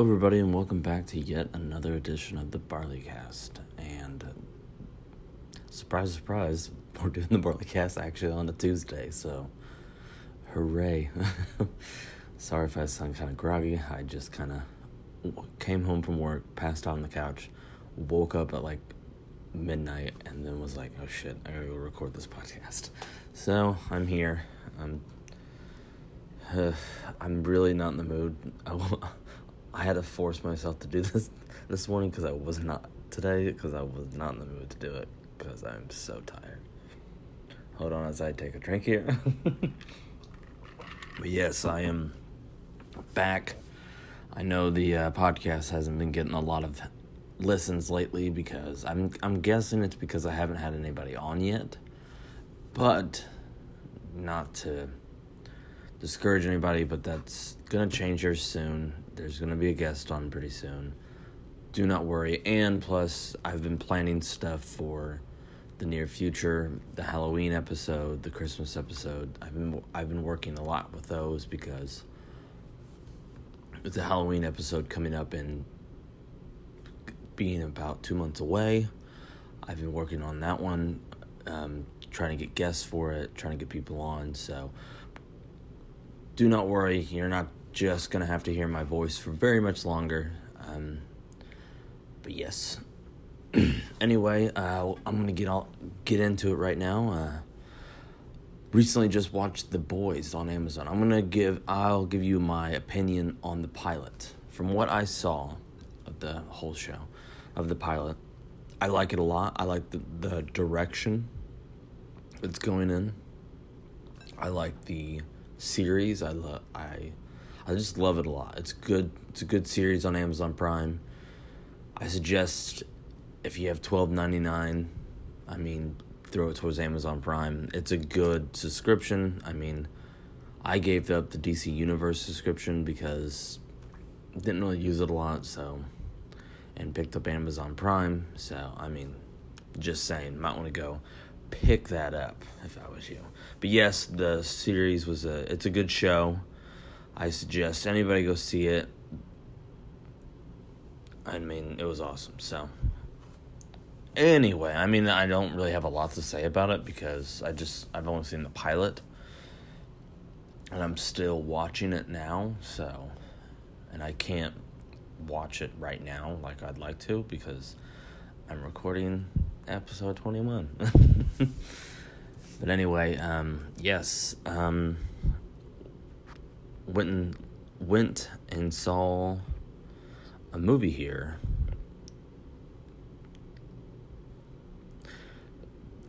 Hello, everybody, and welcome back to yet another edition of the BaurleCast. And uh, surprise, surprise, we're doing the BaurleCast actually on a Tuesday, so hooray! Sorry if I sound kind of groggy. I just kind of came home from work, passed out on the couch, woke up at like midnight, and then was like, "Oh shit, I gotta go record this podcast." So I'm here. I'm. Uh, I'm really not in the mood. I, had to force myself to do this this morning because I was not today because I was not in the mood to do it because I'm so tired. Hold on as I take a drink here. but yes, I am back. I know the uh, podcast hasn't been getting a lot of listens lately because I'm I'm guessing it's because I haven't had anybody on yet. But not to discourage anybody, but that's gonna change here soon. There's gonna be a guest on pretty soon. Do not worry. And plus, I've been planning stuff for the near future, the Halloween episode, the Christmas episode. I've been I've been working a lot with those because with the Halloween episode coming up and being about two months away, I've been working on that one, um, trying to get guests for it, trying to get people on. So do not worry, you're not just gonna have to hear my voice for very much longer. Um, but yes. anyway, uh, I'm gonna get all get into it right now. Uh, recently, just watched The Boys on Amazon. I'm gonna give I'll give you my opinion on the pilot. From what I saw of the whole show, of the pilot, I like it a lot. I like the the direction it's going in. I like the series. I love I I just love it a lot. It's good. It's a good series on Amazon Prime. I suggest if you have twelve ninety nine, I mean, throw it towards Amazon Prime. It's a good subscription. I mean, I gave up the DC Universe subscription because didn't really use it a lot, so and picked up Amazon Prime. So I mean, just saying, might want to go pick that up if I was you. But yes, the series was a it's a good show. I suggest anybody go see it. I mean, it was awesome. So anyway, I mean, I don't really have a lot to say about it because I just I've only seen the pilot and I'm still watching it now, so and I can't watch it right now like I'd like to because I'm recording episode 21. but anyway, um, yes, um, went and, went and saw a movie here.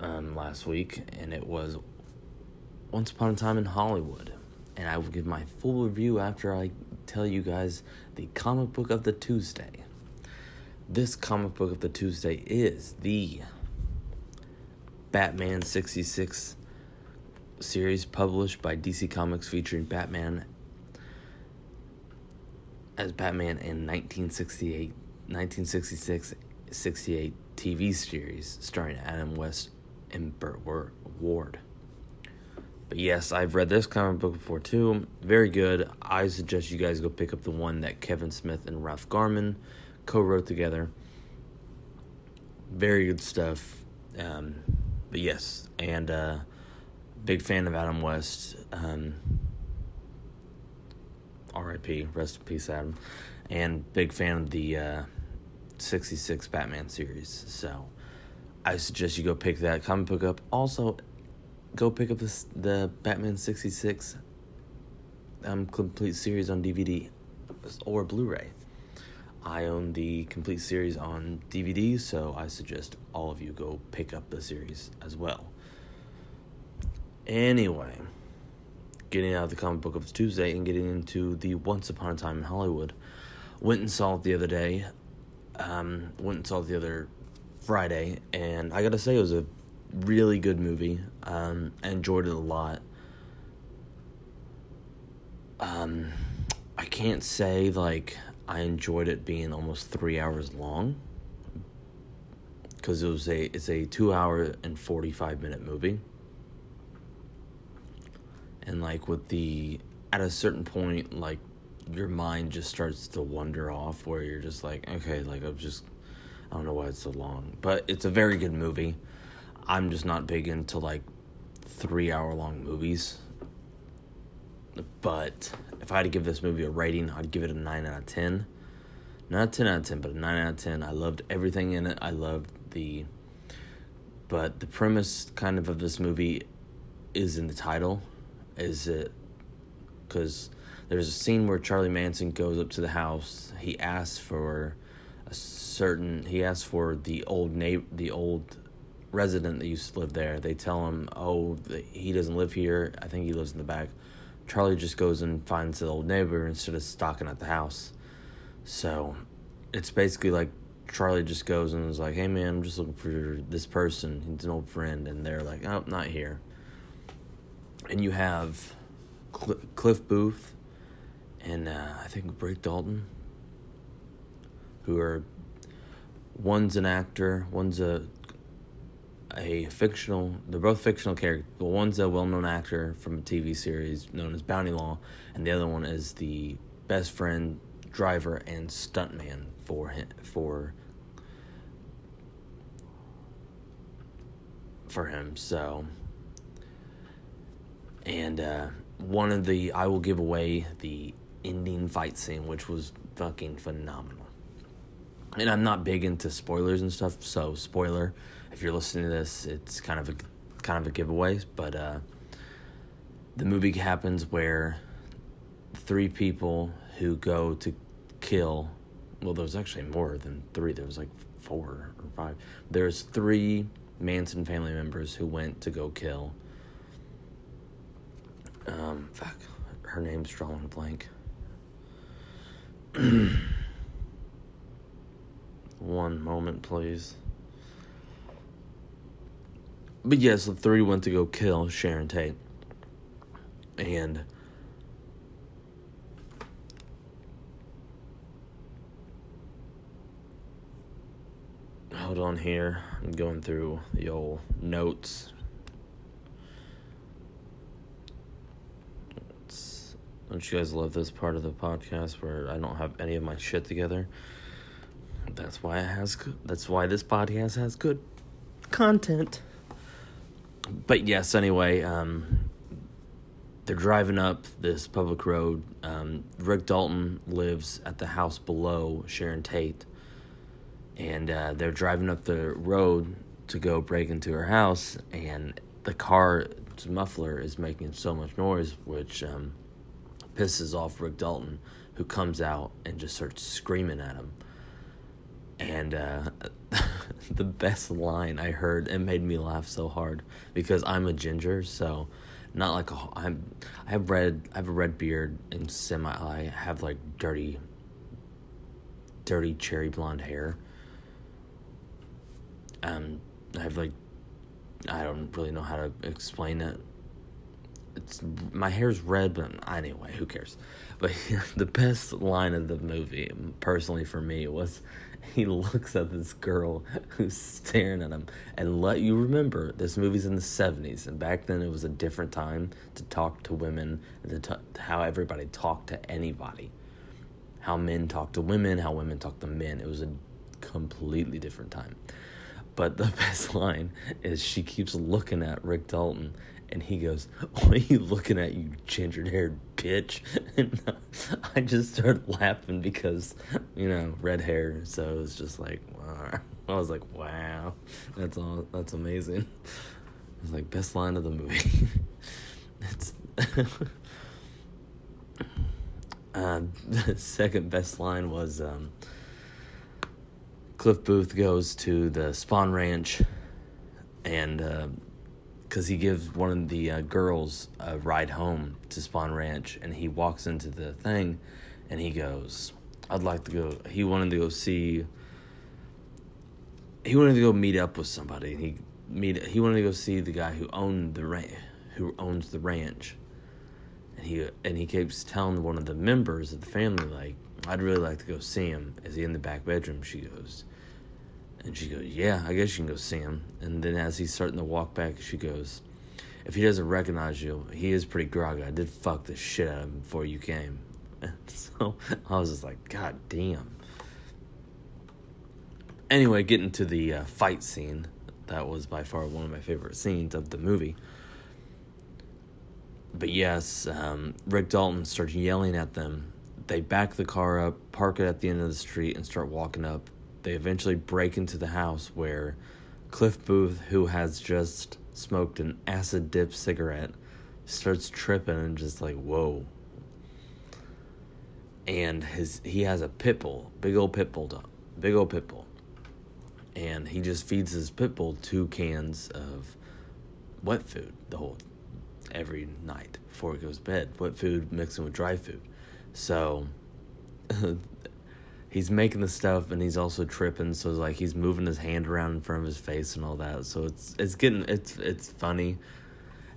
Um, last week, and it was Once Upon a Time in Hollywood. And I will give my full review after I tell you guys the comic book of the Tuesday. This comic book of the Tuesday is the Batman 66 series published by DC Comics featuring Batman as Batman in 1968 1966 68 TV series starring Adam West and Burt Ward. But yes, I've read this comic book before too. Very good. I suggest you guys go pick up the one that Kevin Smith and Ralph Garman co-wrote together. Very good stuff. Um, but yes, and uh, big fan of Adam West. Um, R.I.P. Rest in peace, Adam. And big fan of the uh, 66 Batman series. So I suggest you go pick that comic book up. Also, go pick up the Batman 66 um, complete series on DVD or Blu ray. I own the complete series on DVD, so I suggest all of you go pick up the series as well. Anyway, getting out of the comic book of Tuesday and getting into the Once Upon a Time in Hollywood. Went and saw it the other day. Um, went and saw it the other Friday, and I gotta say, it was a really good movie. Um, I enjoyed it a lot. Um, I can't say like I enjoyed it being almost three hours long because it was a it's a two hour and forty five minute movie, and like with the at a certain point like your mind just starts to wander off where you're just like, okay, like I'm just I don't know why it's so long. But it's a very good movie. I'm just not big into like three hour long movies. But if I had to give this movie a rating, I'd give it a 9 out of 10. Not a 10 out of 10, but a 9 out of 10. I loved everything in it. I loved the. But the premise kind of of this movie is in the title. Is it. Because there's a scene where Charlie Manson goes up to the house. He asks for a certain. He asks for the old neighbor, the old resident that used to live there. They tell him, "Oh, he doesn't live here. I think he lives in the back." Charlie just goes and finds the old neighbor instead of stalking at the house. So, it's basically like Charlie just goes and is like, "Hey man, I'm just looking for this person. He's an old friend," and they're like, "Oh, not here." And you have Cl- Cliff Booth and uh, I think Rick Dalton, who are one's an actor, one's a a fictional. They're both fictional characters. But one's a well-known actor from a TV series known as Bounty Law, and the other one is the best friend, driver, and stuntman for him, for for him. So, and uh, one of the I will give away the ending fight scene, which was fucking phenomenal. And I'm not big into spoilers and stuff, so spoiler if you're listening to this, it's kind of a kind of a giveaway. But uh, the movie happens where three people who go to kill. Well, there was actually more than three. There was like four or five. There's three Manson family members who went to go kill. Um, fuck, her name's drawing a blank. One moment, please. But yes, the three went to go kill Sharon Tate. And hold on here. I'm going through the old notes. Don't you guys love this part of the podcast where I don't have any of my shit together? That's why it has. That's why this podcast has good content but yes, anyway, um, they're driving up this public road. Um, Rick Dalton lives at the house below Sharon Tate, and uh, they're driving up the road to go break into her house, and the car's muffler is making so much noise, which um, pisses off Rick Dalton, who comes out and just starts screaming at him. And uh, the best line I heard it made me laugh so hard because I'm a ginger, so not like a I'm I have red I have a red beard and semi I have like dirty dirty cherry blonde hair. Um I have like I don't really know how to explain it. It's my hair's red, but anyway, who cares? But the best line of the movie, personally for me, was he looks at this girl who's staring at him. And let you remember this movie's in the 70s and back then it was a different time to talk to women to how everybody talked to anybody. How men talked to women how women talked to men it was a completely different time. But the best line is she keeps looking at rick dalton and he goes, What are you looking at, you ginger haired bitch? And I just started laughing because, you know, red hair. So it was just like, wow. I was like, wow, that's all, that's amazing. It was like, best line of the movie. it's. uh, the second best line was um, Cliff Booth goes to the Spahn Ranch and. Uh, because he gives one of the uh, girls a ride home to Spahn Ranch, and he walks into the thing, and he goes, "I'd like to go." He wanted to go see. He wanted to go meet up with somebody. He meet. He wanted to go see the guy who owned the ranch, who owns the ranch, and he and he keeps telling one of the members of the family like, "I'd really like to go see him." Is he in the back bedroom? She goes, and she goes, Yeah, I guess you can go see him. And then as he's starting to walk back, she goes, If he doesn't recognize you, he is pretty groggy. I did fuck the shit out of him before you came. And so I was just like, God damn. Anyway, getting to the uh, fight scene, that was by far one of my favorite scenes of the movie. But yes, um, Rick Dalton starts yelling at them. They back the car up, park it at the end of the street, and start walking up. They eventually break into the house where Cliff Booth, who has just smoked an acid dip cigarette, starts tripping and just like, whoa. And his he has a pit bull, big old pit bull dog, big old pit bull and he just feeds his pit bull two cans of wet food the whole every night before he goes to bed. Wet food mixing with dry food. So he's making the stuff and he's also tripping, so it's like he's moving his hand around in front of his face and all that. So it's it's getting it's it's funny.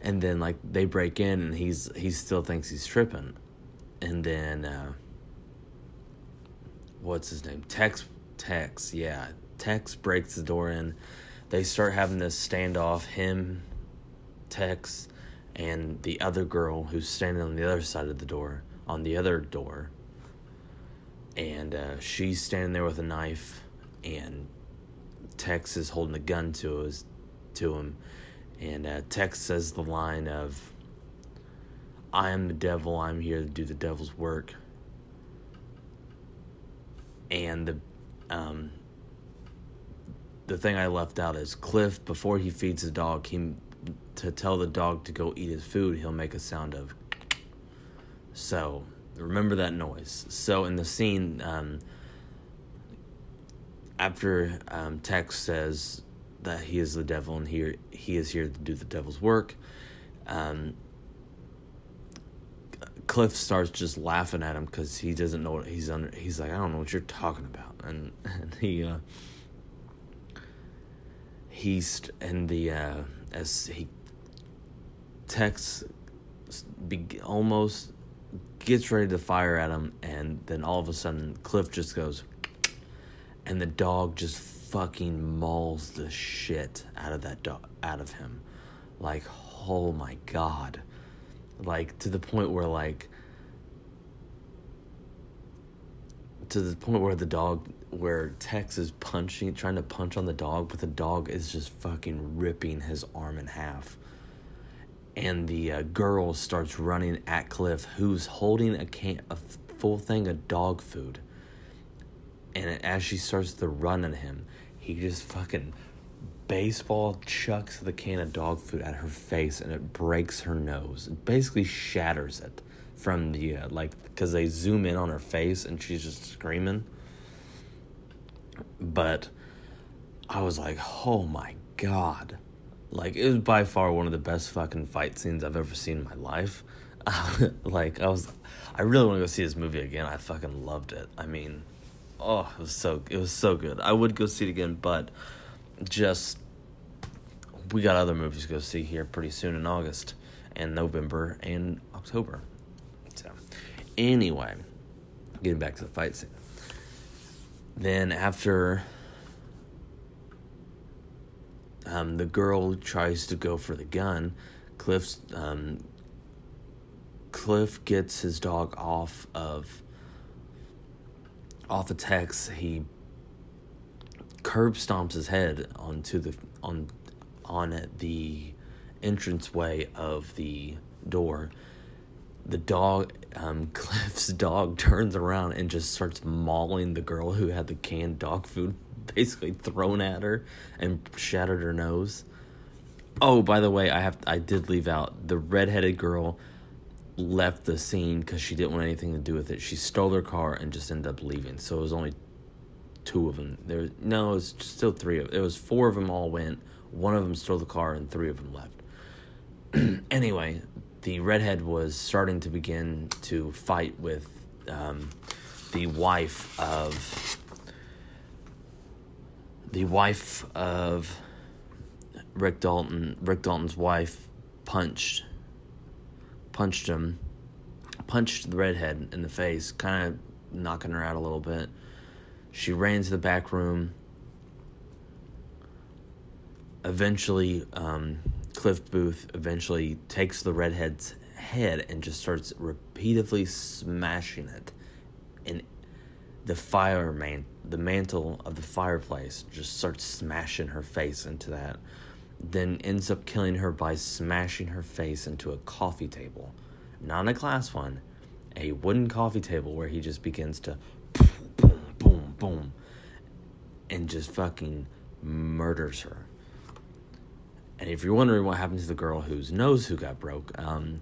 And then like they break in and he's he still thinks he's tripping. And then uh what's his name? Tex Tex, yeah. Tex breaks the door in. They start having this standoff, him, Tex, and the other girl who's standing on the other side of the door, on the other door. And uh, she's standing there with a knife, and Tex is holding a gun to his, to him, and uh, Tex says the line of, "I am the devil. I'm here to do the devil's work." And the um, the thing I left out is Cliff before he feeds the dog, he to tell the dog to go eat his food, he'll make a sound of. So remember that noise. So in the scene, um, after um, Tex says that he is the devil and he he is here to do the devil's work, um, Cliff starts just laughing at him because he doesn't know what he's under. He's like, I don't know what you're talking about, and and he. Uh, he's in the uh, as he Tex be, almost gets ready to fire at him, and then all of a sudden Cliff just goes, and the dog just fucking mauls the shit out of that dog out of him, like oh my god, like to the point where like to the point where the dog where Tex is punching trying to punch on the dog but the dog is just fucking ripping his arm in half and the uh, girl starts running at Cliff who's holding a can a full thing of dog food and as she starts to run at him he just fucking baseball chucks the can of dog food at her face and it breaks her nose it basically shatters it from the uh, like because they zoom in on her face and she's just screaming. But I was like, oh my god. Like it was by far one of the best fucking fight scenes I've ever seen in my life. like I was I really want to go see this movie again. I fucking loved it. I mean, oh, it was so it was so good. I would go see it again, but just we got other movies to go see here pretty soon in August and November and October. So, anyway, getting back to the fight scene. Then after um, the girl tries to go for the gun, Cliff's um, Cliff gets his dog off of off the Tex. He curb stomps his head onto the on on the entranceway of the door. The dog, um, Cliff's dog, turns around and just starts mauling the girl who had the canned dog food basically thrown at her and shattered her nose. Oh, by the way, I have I did leave out the redheaded girl left the scene because she didn't want anything to do with it. She stole her car and just ended up leaving. So it was only two of them. There, no, it was still three of. It was four of them all went. One of them stole the car and three of them left. anyway, the redhead was starting to begin to fight with um, the wife of the wife of Rick Dalton. Rick Dalton's wife punched punched him, punched the redhead in the face, kind of knocking her out a little bit. She ran to the back room. Eventually, um, Cliff Booth eventually takes the redhead's head and just starts repeatedly smashing it. And the fire man, the mantle of the fireplace, just starts smashing her face into that. Then ends up killing her by smashing her face into a coffee table, not a glass one, a wooden coffee table where he just begins to boom, boom, boom, boom, and just fucking murders her. And if you're wondering what happened to the girl whose nose who got broke, um,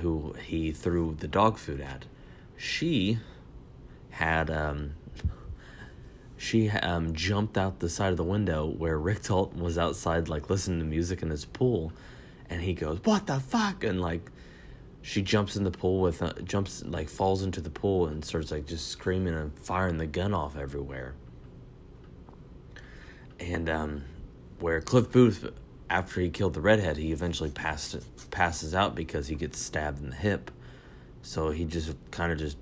who he threw the dog food at, she had um, she um, jumped out the side of the window where Rick Dalton was outside, like listening to music in his pool, and he goes, "What the fuck?" and like she jumps in the pool with uh, jumps like falls into the pool and starts like just screaming and firing the gun off everywhere. And um, where Cliff Booth, after he killed the redhead, he eventually passed passes out because he gets stabbed in the hip. So he just kind of just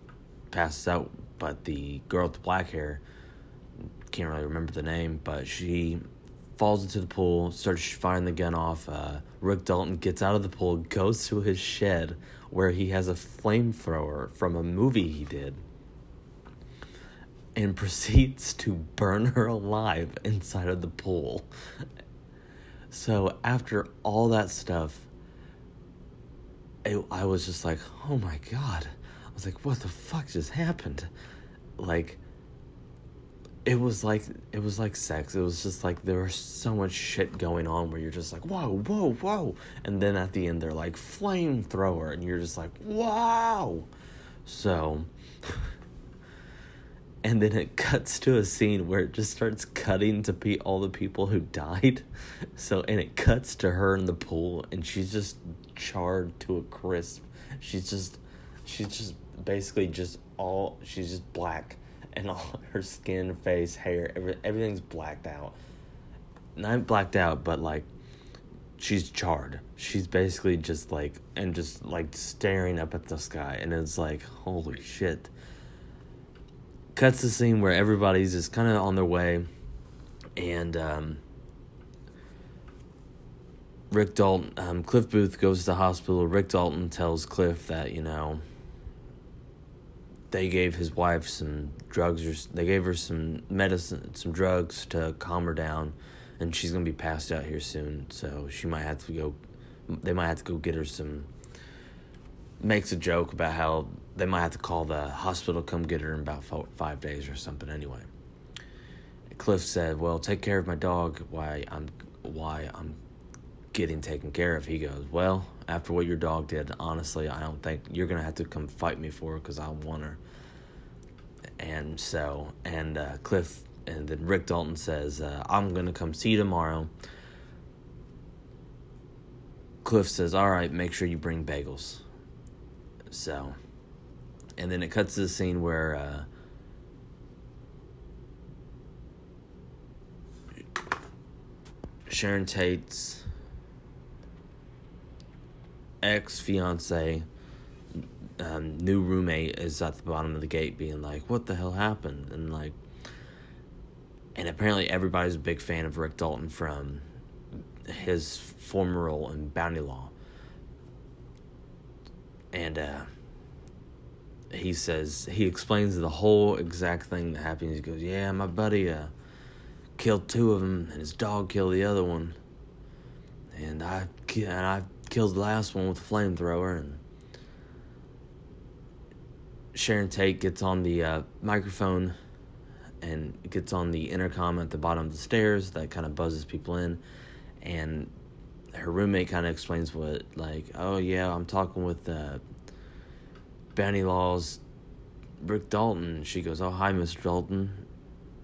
passes out. But the girl with the black hair, can't really remember the name, but she falls into the pool, starts firing the gun off. Uh, Rick Dalton gets out of the pool, goes to his shed where he has a flamethrower from a movie he did, and proceeds to burn her alive inside of the pool. So after all that stuff, it, I was just like, oh my god. I was like, what the fuck just happened? Like, it was like it was like sex. It was just like there was so much shit going on where you're just like, whoa, whoa, whoa, and then at the end they're like flamethrower, and you're just like, wow. So, and then it cuts to a scene where it just starts cutting to be all the people who died. So, and it cuts to her in the pool, and she's just charred to a crisp. She's just, she's just basically just all she's just black and all her skin, face, hair, every, everything's blacked out. Not blacked out, but like she's charred. She's basically just like and just like staring up at the sky, and it's like holy shit. Cuts the scene where everybody's just kind of on their way, and um, Rick Dalton, um, Cliff Booth goes to the hospital. Rick Dalton tells Cliff that you know they gave his wife some drugs or they gave her some medicine some drugs to calm her down and she's going to be passed out here soon so she might have to go they might have to go get her some makes a joke about how they might have to call the hospital come get her in about four, five days or something anyway cliff said well take care of my dog why i'm why i'm getting taken care of he goes well after what your dog did, honestly, I don't think you're gonna have to come fight me for her because I want her. And so, and uh, Cliff, and then Rick Dalton says, uh, "I'm gonna come see you tomorrow." Cliff says, "All right, make sure you bring bagels." So, and then it cuts to the scene where. Uh, Sharon Tate's ex fiance, um, new roommate is at the bottom of the gate being like, "What the hell happened?" and like, and apparently everybody's a big fan of Rick Dalton from his former role in Bounty Law, and uh, he says he explains the whole exact thing that happened. He goes, "Yeah, my buddy uh, killed two of them, and his dog killed the other one." And I and I killed the last one with a flamethrower and Sharon Tate gets on the uh, microphone and gets on the intercom at the bottom of the stairs that kind of buzzes people in. And her roommate kind of explains what like oh yeah i'm talking with uh, bounty laws rick dalton. She goes oh hi mr dalton.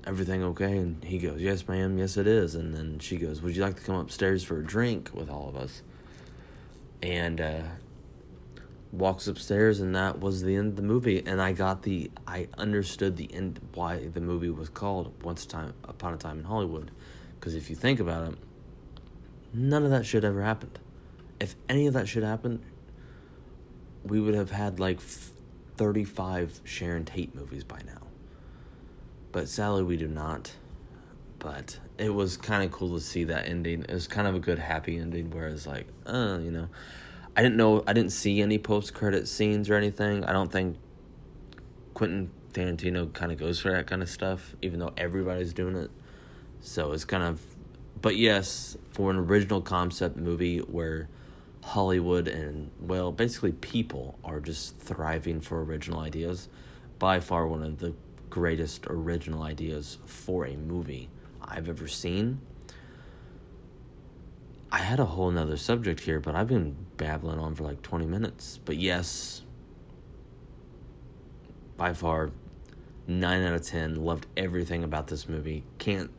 Everything okay? And he goes yes ma'am. Yes it is. And then she goes would you like to come upstairs for a drink with all of us? And uh, walks upstairs, and that was the end of the movie. And I got the, I understood the end why the movie was called Once Time Upon a Time in Hollywood, because if you think about it, none of that shit ever happened. If any of that shit happened, we would have had like 35 Sharon Tate movies by now. But sadly, we do not. But it was kind of cool to see that ending. It was kind of a good happy ending, whereas like, uh, you know, I didn't know I didn't see any post credit scenes or anything. I don't think Quentin Tarantino kind of goes for that kind of stuff, even though everybody's doing it. So it's kind of, but yes, for an original concept movie where Hollywood and well, basically people are just thriving for original ideas, by far one of the greatest original ideas for a movie I've ever seen. I had a whole nother subject here, but I've been babbling on for like 20 minutes. But yes, by far, 9 out of 10. Loved everything about this movie. Can't,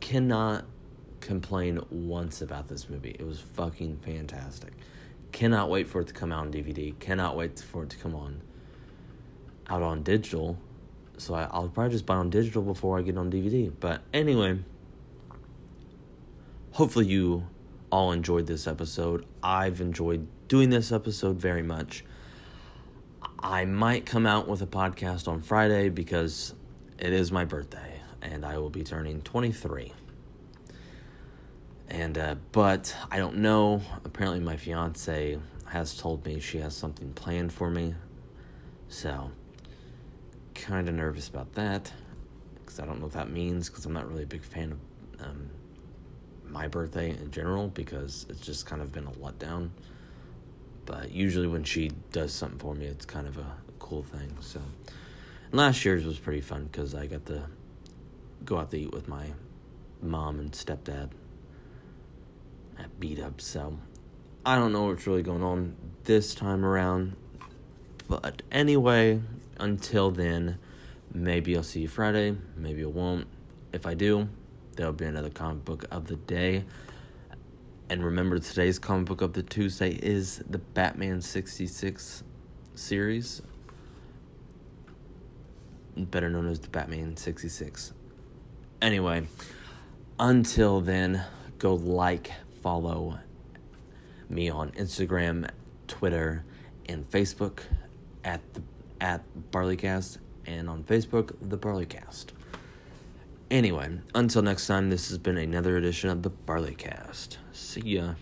cannot complain once about this movie. It was fucking fantastic. Cannot wait for it to come out on DVD. Cannot wait for it to come on out on digital. So I, will probably just buy on digital before I get on DVD. But anyway, hopefully you all enjoyed this episode. I've enjoyed doing this episode very much. I might come out with a podcast on Friday because it is my birthday and I will be turning 23. And uh, but I don't know. Apparently, my fiance has told me she has something planned for me, so kind of nervous about that because I don't know what that means because I'm not really a big fan of um, my birthday in general because it's just kind of been a letdown. But usually when she does something for me, it's kind of a, cool thing. So and last year's was pretty fun because I got to go out to eat with my mom and stepdad at beat up. So I don't know what's really going on this time around. But anyway, until then, maybe I'll see you Friday, maybe I won't. If I do, there'll be another comic book of the day. And remember, today's comic book of the Tuesday is the Batman 66 series, better known as the Batman 66. Anyway, until then, go like, follow me on Instagram, Twitter, and Facebook at the at BaurleCast and on Facebook, the BaurleCast. Anyway, until next time, this has been another edition of the BaurleCast. See ya.